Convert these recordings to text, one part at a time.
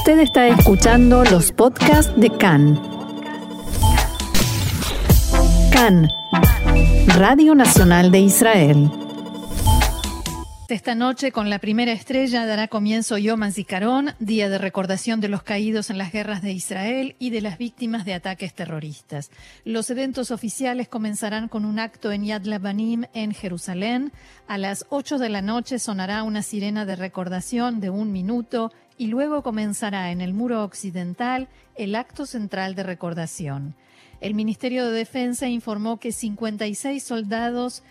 Usted está escuchando los podcasts de CAN. CAN, Radio Nacional de Israel. Esta noche, con la primera estrella, dará comienzo Yom HaZikaron, día de recordación de los caídos en las guerras de Israel y de las víctimas de ataques terroristas. Los eventos oficiales comenzarán con un acto en Yad Labanim, en Jerusalén. A las 8 de la noche sonará una sirena de recordación de un minuto y luego comenzará en el muro occidental el acto central de recordación. El Ministerio de Defensa informó que 56 soldados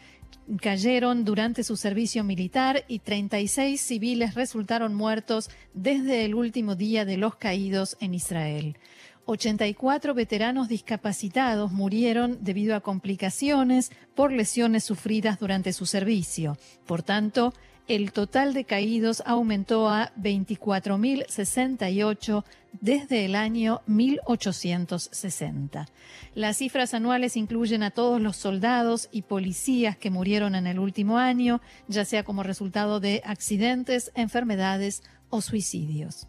cayeron durante su servicio militar y 36 civiles resultaron muertos desde el último día de los caídos en Israel. 84 veteranos discapacitados murieron debido a complicaciones por lesiones sufridas durante su servicio. Por tanto, el total de caídos aumentó a 24.068 desde el año 1860. Las cifras anuales incluyen a todos los soldados y policías que murieron en el último año, ya sea como resultado de accidentes, enfermedades o suicidios.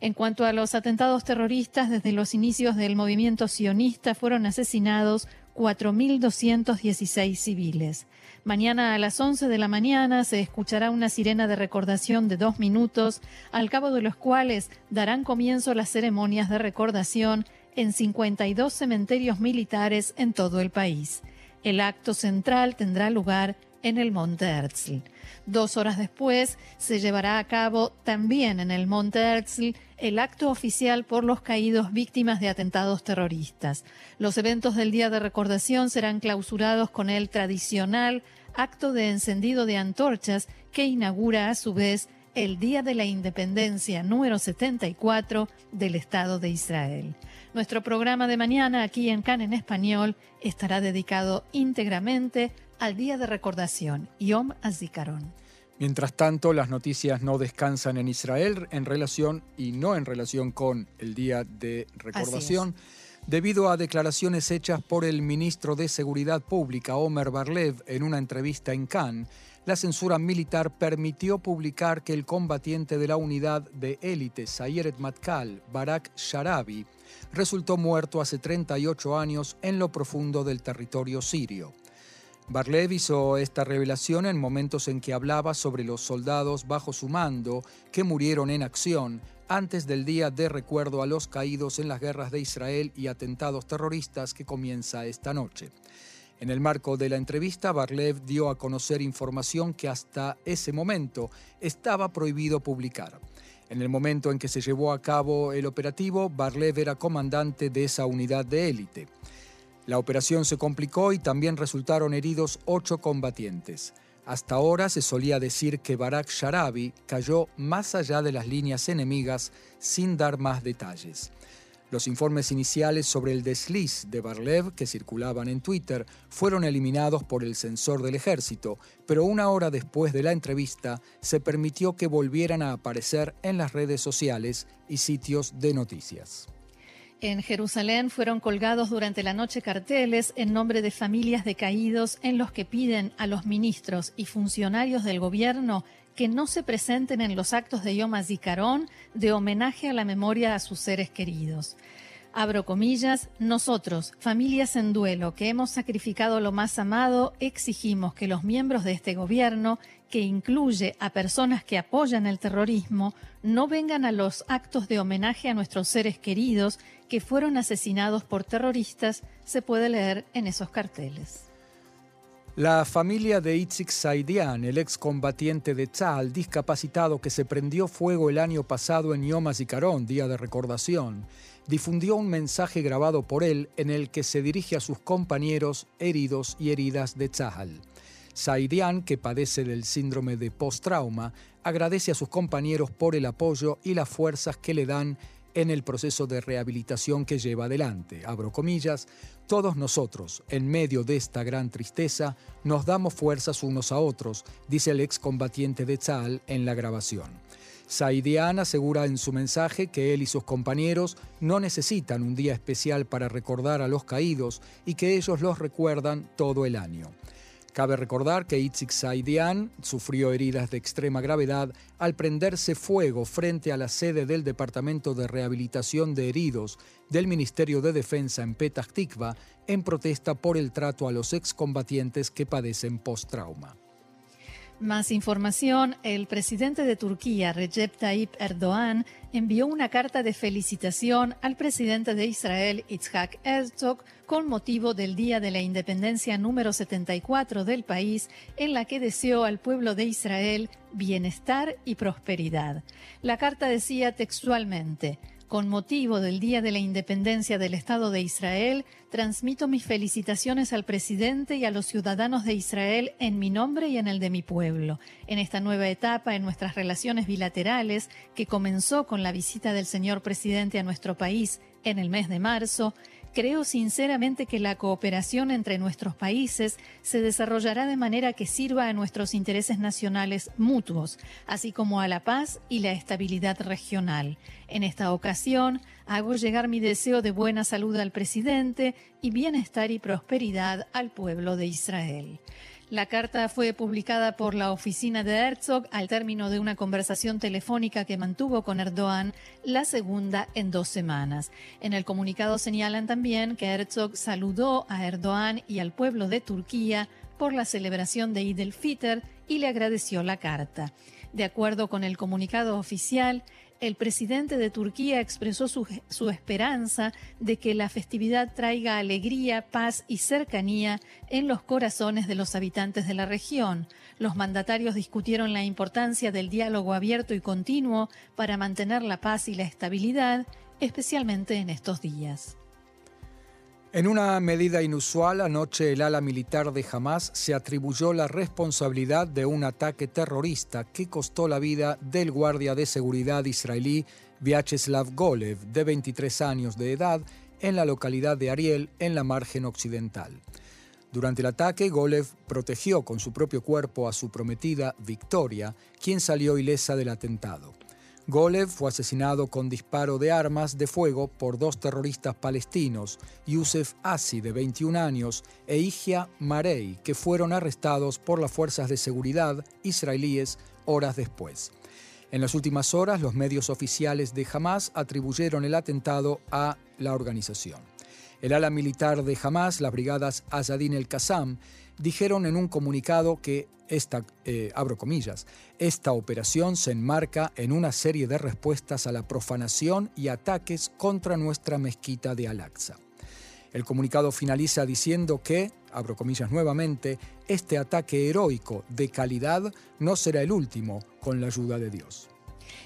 En cuanto a los atentados terroristas, desde los inicios del movimiento sionista fueron asesinados 4.216 civiles. Mañana a las 11 de la mañana se escuchará una sirena de recordación de dos minutos, al cabo de los cuales darán comienzo las ceremonias de recordación en 52 cementerios militares en todo el país. El acto central tendrá lugar en el Monte Herzl. Dos horas después se llevará a cabo también en el Monte Herzl el acto oficial por los caídos víctimas de atentados terroristas. Los eventos del Día de Recordación serán clausurados con el tradicional acto de encendido de antorchas que inaugura a su vez el Día de la Independencia número 74 del Estado de Israel. Nuestro programa de mañana aquí en CAN en español estará dedicado íntegramente al Día de Recordación, Yom HaZikaron. Mientras tanto, las noticias no descansan en Israel en relación y no en relación con el Día de Recordación, debido a declaraciones hechas por el ministro de Seguridad Pública, Omer Barlev, en una entrevista en Cannes. La censura militar permitió publicar que el combatiente de la unidad de élite Sayeret Matkal, Barak Sharabi, resultó muerto hace 38 años en lo profundo del territorio sirio. Barlev hizo esta revelación en momentos en que hablaba sobre los soldados bajo su mando que murieron en acción antes del día de recuerdo a los caídos en las guerras de Israel y atentados terroristas que comienza esta noche. En el marco de la entrevista, Barlev dio a conocer información que hasta ese momento estaba prohibido publicar. En el momento en que se llevó a cabo el operativo, Barlev era comandante de esa unidad de élite. La operación se complicó y también resultaron heridos ocho combatientes. Hasta ahora se solía decir que Barak Sharabi cayó más allá de las líneas enemigas sin dar más detalles. Los informes iniciales sobre el desliz de Barlev que circulaban en Twitter fueron eliminados por el censor del ejército, pero una hora después de la entrevista se permitió que volvieran a aparecer en las redes sociales y sitios de noticias. En Jerusalén fueron colgados durante la noche carteles en nombre de familias de caídos en los que piden a los ministros y funcionarios del gobierno que no se presenten en los actos de Yom HaZikaron de homenaje a la memoria a sus seres queridos. Abro comillas, nosotros, familias en duelo que hemos sacrificado lo más amado, exigimos que los miembros de este gobierno que incluye a personas que apoyan el terrorismo, no vengan a los actos de homenaje a nuestros seres queridos que fueron asesinados por terroristas, se puede leer en esos carteles. La familia de Itzik Saidian, el excombatiente de Tzal, discapacitado que se prendió fuego el año pasado en Yom HaZikaron, día de recordación, difundió un mensaje grabado por él en el que se dirige a sus compañeros heridos y heridas de Tzahal. Saidian, que padece del síndrome de post-trauma, agradece a sus compañeros por el apoyo y las fuerzas que le dan en el proceso de rehabilitación que lleva adelante. Abro comillas, todos nosotros, en medio de esta gran tristeza, nos damos fuerzas unos a otros, dice el excombatiente de Tzal en la grabación. Saidian asegura en su mensaje que él y sus compañeros no necesitan un día especial para recordar a los caídos y que ellos los recuerdan todo el año. Cabe recordar que Itzik Saidian sufrió heridas de extrema gravedad al prenderse fuego frente a la sede del Departamento de Rehabilitación de Heridos del Ministerio de Defensa en Petah Tikva en protesta por el trato a los excombatientes que padecen post-trauma. Más información, el presidente de Turquía, Recep Tayyip Erdogan, envió una carta de felicitación al presidente de Israel, Itzhak Herzog, con motivo del Día de la Independencia número 74 del país, en la que deseó al pueblo de Israel bienestar y prosperidad. La carta decía textualmente, con motivo del Día de la Independencia del Estado de Israel, transmito mis felicitaciones al presidente y a los ciudadanos de Israel en mi nombre y en el de mi pueblo, en esta nueva etapa en nuestras relaciones bilaterales que comenzó con la visita del señor presidente a nuestro país en el mes de marzo Creo sinceramente que la cooperación entre nuestros países se desarrollará de manera que sirva a nuestros intereses nacionales mutuos, así como a la paz y la estabilidad regional. En esta ocasión, hago llegar mi deseo de buena salud al presidente y bienestar y prosperidad al pueblo de Israel. La carta fue publicada por la oficina de Herzog al término de una conversación telefónica que mantuvo con Erdogan, la segunda en dos semanas. En el comunicado señalan también que Herzog saludó a Erdogan y al pueblo de Turquía por la celebración de Eid el-Fitr y le agradeció la carta. De acuerdo con el comunicado oficial, el presidente de Turquía expresó su, esperanza de que la festividad traiga alegría, paz y cercanía en los corazones de los habitantes de la región. Los mandatarios discutieron la importancia del diálogo abierto y continuo para mantener la paz y la estabilidad, especialmente en estos días. En una medida inusual, anoche el ala militar de Hamas se atribuyó la responsabilidad de un ataque terrorista que costó la vida del guardia de seguridad israelí Vyacheslav Golev, de 23 años de edad, en la localidad de Ariel, en la margen occidental. Durante el ataque, Golev protegió con su propio cuerpo a su prometida Victoria, quien salió ilesa del atentado. Golev fue asesinado con disparo de armas de fuego por dos terroristas palestinos, Youssef Asi, de 21 años, e Igia Marei, que fueron arrestados por las fuerzas de seguridad israelíes horas después. En las últimas horas, los medios oficiales de Hamas atribuyeron el atentado a la organización. El ala militar de Hamas, las brigadas Azadin el-Qassam, dijeron en un comunicado que esta, eh, abro comillas, esta operación se enmarca en una serie de respuestas a la profanación y ataques contra nuestra mezquita de Al-Aqsa. El comunicado finaliza diciendo que, abro comillas nuevamente, este ataque heroico de calidad no será el último con la ayuda de Dios.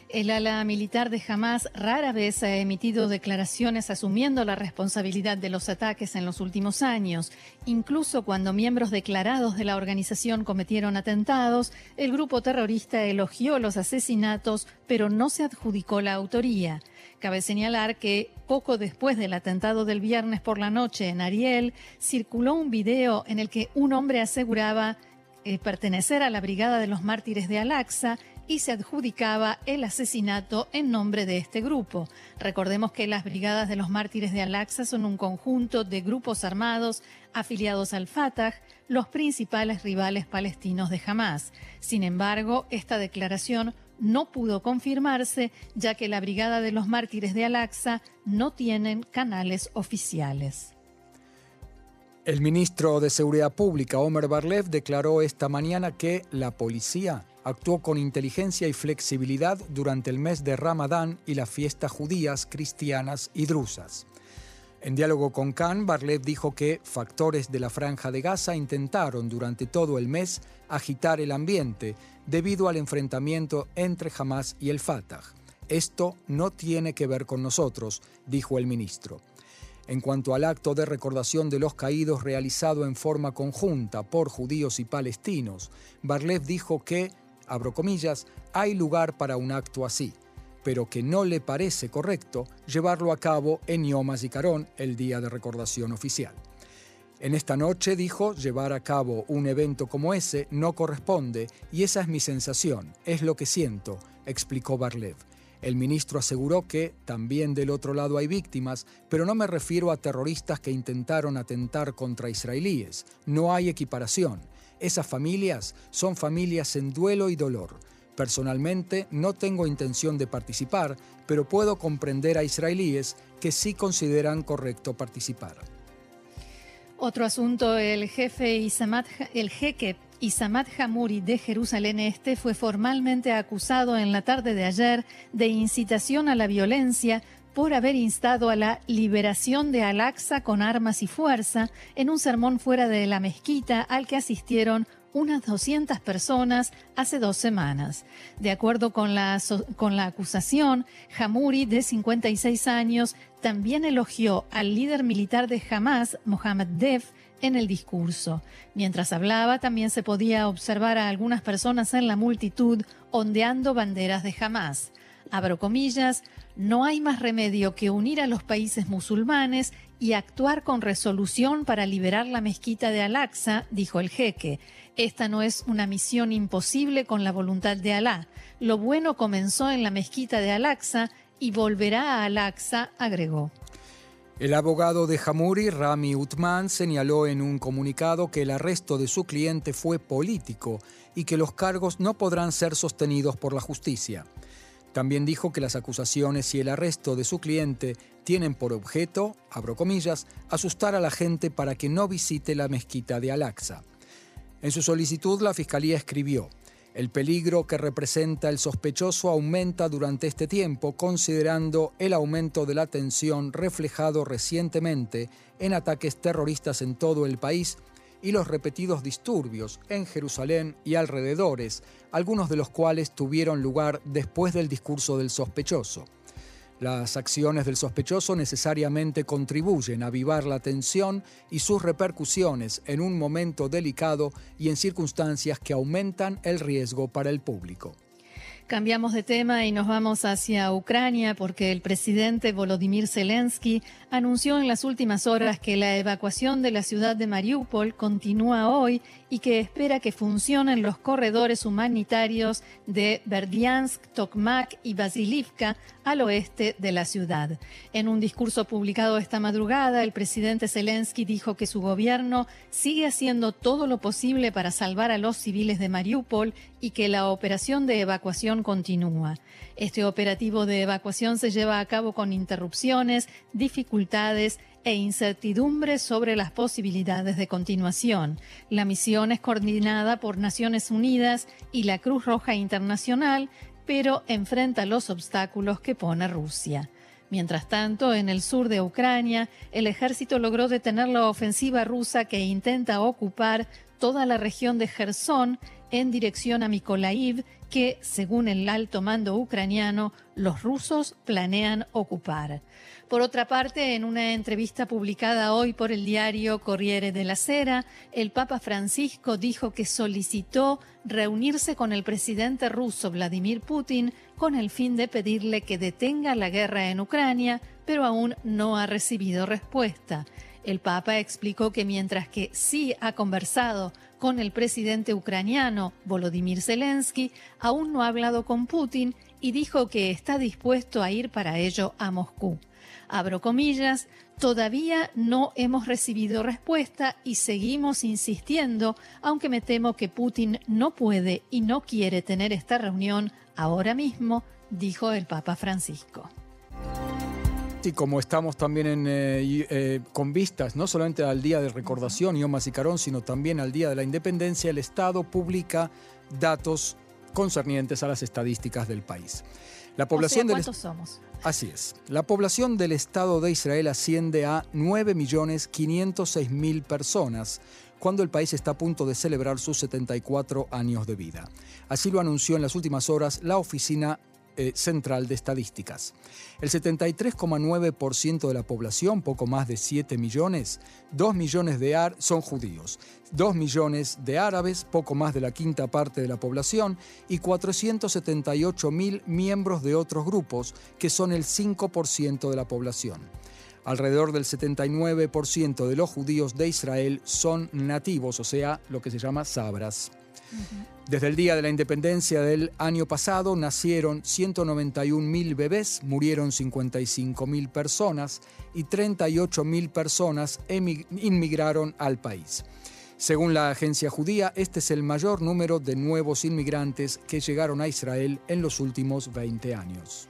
El ala militar de Hamas rara vez ha emitido declaraciones asumiendo la responsabilidad de los ataques en los últimos años. Incluso cuando miembros declarados de la organización cometieron atentados, el grupo terrorista elogió los asesinatos, pero no se adjudicó la autoría. Cabe señalar que poco después del atentado del viernes por la noche en Ariel, circuló un video en el que un hombre aseguraba eh, pertenecer a la Brigada de los Mártires de Al-Aqsa y se adjudicaba el asesinato en nombre de este grupo. Recordemos que las Brigadas de los Mártires de Al-Aqsa son un conjunto de grupos armados afiliados al Fatah, los principales rivales palestinos de Hamas. Sin embargo, esta declaración no pudo confirmarse ya que la Brigada de los Mártires de Al-Aqsa no tienen canales oficiales. El ministro de Seguridad Pública, Omer Barlev, declaró esta mañana que la policía actuó con inteligencia y flexibilidad durante el mes de Ramadán y las fiestas judías, cristianas y drusas. En diálogo con Khan, Barlev dijo que factores de la franja de Gaza intentaron durante todo el mes agitar el ambiente debido al enfrentamiento entre Hamas y el Fatah. Esto no tiene que ver con nosotros, dijo el ministro. En cuanto al acto de recordación de los caídos realizado en forma conjunta por judíos y palestinos, Barlev dijo que abro hay lugar para un acto así, pero que no le parece correcto llevarlo a cabo en Yom HaZikaron, el día de recordación oficial. En esta noche, dijo, llevar a cabo un evento como ese no corresponde y esa es mi sensación, es lo que siento, explicó Barlev. El ministro aseguró que también del otro lado hay víctimas, pero no me refiero a terroristas que intentaron atentar contra israelíes. No hay equiparación. Esas familias son familias en duelo y dolor. Personalmente no tengo intención de participar, pero puedo comprender a israelíes que sí consideran correcto participar. Otro asunto, el jefe Isamat, el Isamat Hamuri de Jerusalén Este fue formalmente acusado en la tarde de ayer de incitación a la violencia por haber instado a la liberación de Al-Aqsa con armas y fuerza en un sermón fuera de la mezquita al que asistieron unas 200 personas hace dos semanas. De acuerdo con la, con la acusación, Hamuri, de 56 años, también elogió al líder militar de Hamas, Mohammed Def, en el discurso. Mientras hablaba, también se podía observar a algunas personas en la multitud ondeando banderas de Hamas. Abro comillas, no hay más remedio que unir a los países musulmanes y actuar con resolución para liberar la mezquita de Al-Aqsa, dijo el jeque. Esta no es una misión imposible con la voluntad de Alá. Lo bueno comenzó en la mezquita de Al-Aqsa y volverá a Al-Aqsa, agregó. El abogado de Hamuri, Rami Utman, señaló en un comunicado que el arresto de su cliente fue político y que los cargos no podrán ser sostenidos por la justicia. También dijo que las acusaciones y el arresto de su cliente tienen por objeto, abro comillas, asustar a la gente para que no visite la mezquita de Al-Aqsa. En su solicitud, la Fiscalía escribió, el peligro que representa el sospechoso aumenta durante este tiempo, considerando el aumento de la tensión reflejado recientemente en ataques terroristas en todo el país y los repetidos disturbios en Jerusalén y alrededores, algunos de los cuales tuvieron lugar después del discurso del sospechoso. Las acciones del sospechoso necesariamente contribuyen a avivar la tensión y sus repercusiones en un momento delicado y en circunstancias que aumentan el riesgo para el público. Cambiamos de tema y nos vamos hacia Ucrania porque el presidente Volodymyr Zelensky anunció en las últimas horas que la evacuación de la ciudad de Mariupol continúa hoy y que espera que funcionen los corredores humanitarios de Berdiansk, Tokmak y Basilivka al oeste de la ciudad. En un discurso publicado esta madrugada, el presidente Zelensky dijo que su gobierno sigue haciendo todo lo posible para salvar a los civiles de Mariupol y que la operación de evacuación continúa. Este operativo de evacuación se lleva a cabo con interrupciones, dificultades e incertidumbres sobre las posibilidades de continuación. La misión es coordinada por Naciones Unidas y la Cruz Roja Internacional, pero enfrenta los obstáculos que pone Rusia. Mientras tanto, en el sur de Ucrania, el ejército logró detener la ofensiva rusa que intenta ocupar toda la región de Gerson en dirección a Mykolaiv, que, según el alto mando ucraniano, los rusos planean ocupar. Por otra parte, en una entrevista publicada hoy por el diario Corriere della Sera, el Papa Francisco dijo que solicitó reunirse con el presidente ruso Vladimir Putin con el fin de pedirle que detenga la guerra en Ucrania, pero aún no ha recibido respuesta. El Papa explicó que mientras que sí ha conversado con el presidente ucraniano Volodymyr Zelensky, aún no ha hablado con Putin y dijo que está dispuesto a ir para ello a Moscú. Abro comillas, todavía no hemos recibido respuesta y seguimos insistiendo, aunque me temo que Putin no puede y no quiere tener esta reunión ahora mismo, dijo el Papa Francisco. Y como estamos también en, eh, eh, con vistas no solamente al Día de Recordación, Yom Carón, sino también al Día de la Independencia, el Estado publica datos concernientes a las estadísticas del país. La población ¿Cuántos somos? Así es. La población del Estado de Israel asciende a 9.506.000 personas, cuando el país está a punto de celebrar sus 74 años de vida. Así lo anunció en las últimas horas la Oficina eh, Central de Estadísticas. El 73,9% de la población, poco más de 7 millones, 2 millones de ar son judíos, 2 millones de árabes, poco más de la quinta parte de la población, y 478 mil miembros de otros grupos, que son el 5% de la población. Alrededor del 79% de los judíos de Israel son nativos, o sea, lo que se llama sabras. Desde el día de la independencia del año pasado nacieron 191.000 bebés, murieron 55.000 personas y 38.000 personas inmigraron al país. Según la agencia judía, este es el mayor número de nuevos inmigrantes que llegaron a Israel en los últimos 20 años.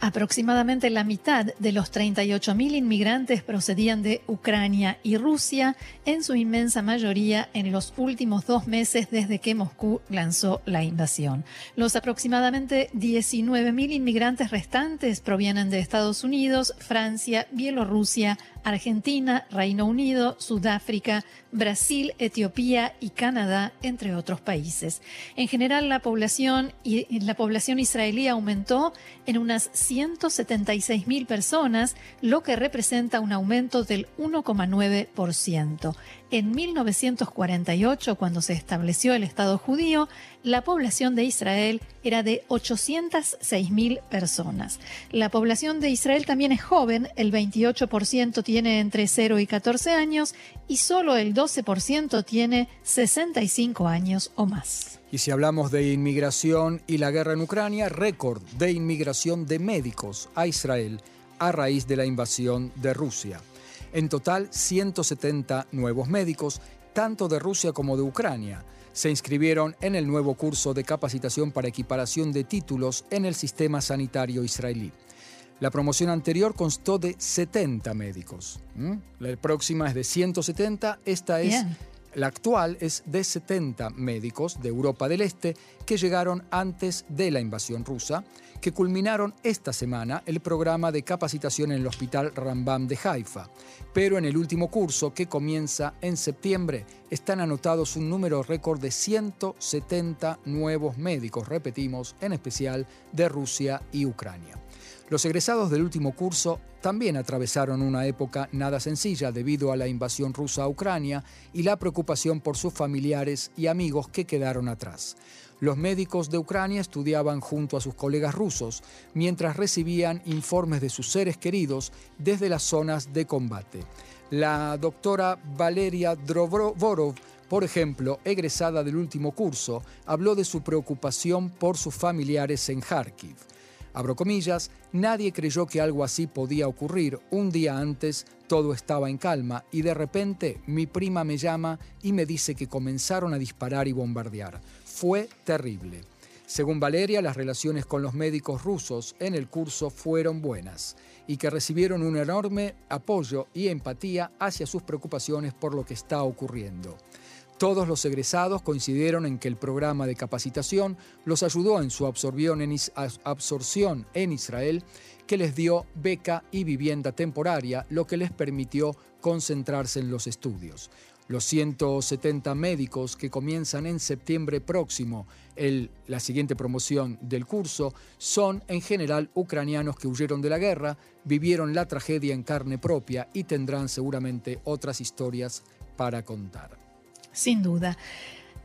Aproximadamente la mitad de los 38.000 inmigrantes procedían de Ucrania y Rusia, en su inmensa mayoría en los últimos dos meses desde que Moscú lanzó la invasión. Los aproximadamente 19.000 inmigrantes restantes provienen de Estados Unidos, Francia, Bielorrusia, Argentina, Reino Unido, Sudáfrica, Brasil, Etiopía y Canadá, entre otros países. En general, la población, la población israelí aumentó en unas 176 mil personas, lo que representa un aumento del 1,9%. En 1948, cuando se estableció el Estado judío, la población de Israel era de 806.000 personas. La población de Israel también es joven, el 28% tiene entre 0 y 14 años y solo el 12% tiene 65 años o más. Y si hablamos de inmigración y la guerra en Ucrania, récord de inmigración de médicos a Israel a raíz de la invasión de Rusia. En total, 170 nuevos médicos, tanto de Rusia como de Ucrania, se inscribieron en el nuevo curso de capacitación para equiparación de títulos en el sistema sanitario israelí. La promoción anterior constó de 70 médicos. La próxima es de 170, esta es la actual es de 70 médicos de Europa del Este que llegaron antes de la invasión rusa, que culminaron esta semana el programa de capacitación en el Hospital Rambam de Haifa. Pero en el último curso, que comienza en septiembre, están anotados un número récord de 170 nuevos médicos, repetimos, en especial de Rusia y Ucrania. Los egresados del último curso también atravesaron una época nada sencilla debido a la invasión rusa a Ucrania y la preocupación por sus familiares y amigos que quedaron atrás. Los médicos de Ucrania estudiaban junto a sus colegas rusos mientras recibían informes de sus seres queridos desde las zonas de combate. La doctora Valeria Drovorov por ejemplo, egresada del último curso, habló de su preocupación por sus familiares en Kharkiv. Abro comillas, nadie creyó que algo así podía ocurrir. Un día antes todo estaba en calma y de repente mi prima me llama y me dice que comenzaron a disparar y bombardear. Fue terrible. Según Valeria, las relaciones con los médicos rusos en el curso fueron buenas y que recibieron un enorme apoyo y empatía hacia sus preocupaciones por lo que está ocurriendo. Todos los egresados coincidieron en que el programa de capacitación los ayudó en su absorción en, Israel, que les dio beca y vivienda temporaria, lo que les permitió concentrarse en los estudios. Los 170 médicos que comienzan en septiembre próximo la siguiente promoción del curso son en general ucranianos que huyeron de la guerra, vivieron la tragedia en carne propia y tendrán seguramente otras historias para contar sin duda.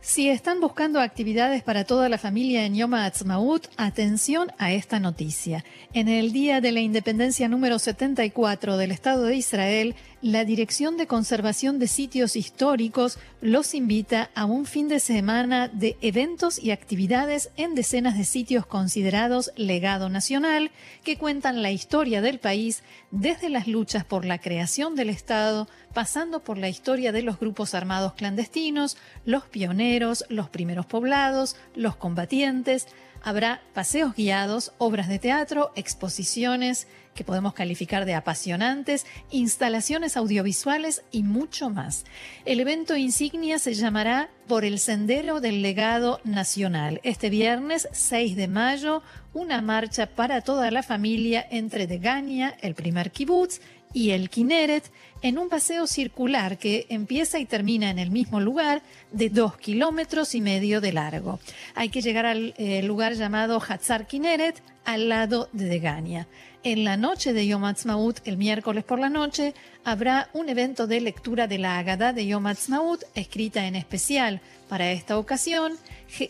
Si están buscando actividades para toda la familia en Yom Ha'atzmaut, atención a esta noticia. En el Día de la Independencia número 74 del Estado de Israel, la Dirección de Conservación de Sitios Históricos los invita a un fin de semana de eventos y actividades en decenas de sitios considerados legado nacional que cuentan la historia del país desde las luchas por la creación del Estado, pasando por la historia de los grupos armados clandestinos, los pioneros, los primeros poblados, los combatientes, Habrá paseos guiados, obras de teatro, exposiciones que podemos calificar de apasionantes, instalaciones audiovisuales y mucho más. El evento insignia se llamará Por el Sendero del Legado Nacional. Este viernes 6 de mayo, una marcha para toda la familia entre Degania, el primer kibutz, y el Kineret en un paseo circular que empieza y termina en el mismo lugar de dos kilómetros y medio de largo. Hay que llegar al eh, lugar llamado Hatzar Kineret al lado de Degania. En la noche de Yom Ha'atzmaut, el miércoles por la noche, habrá un evento de lectura de la Agada de Yom Ha'atzmaut, escrita en especial para esta ocasión,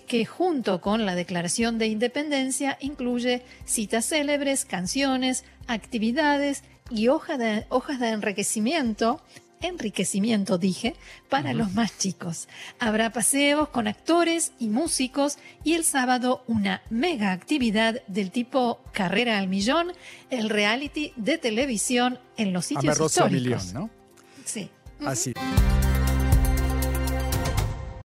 que junto con la Declaración de Independencia incluye citas célebres, canciones, actividades y hoja de, hojas de enriquecimiento enriquecimiento, dije, para los más chicos. Habrá paseos con actores y músicos y el sábado una mega actividad del tipo Carrera al Millón, el reality de televisión en los sitios históricos. ¿no? Sí. Así.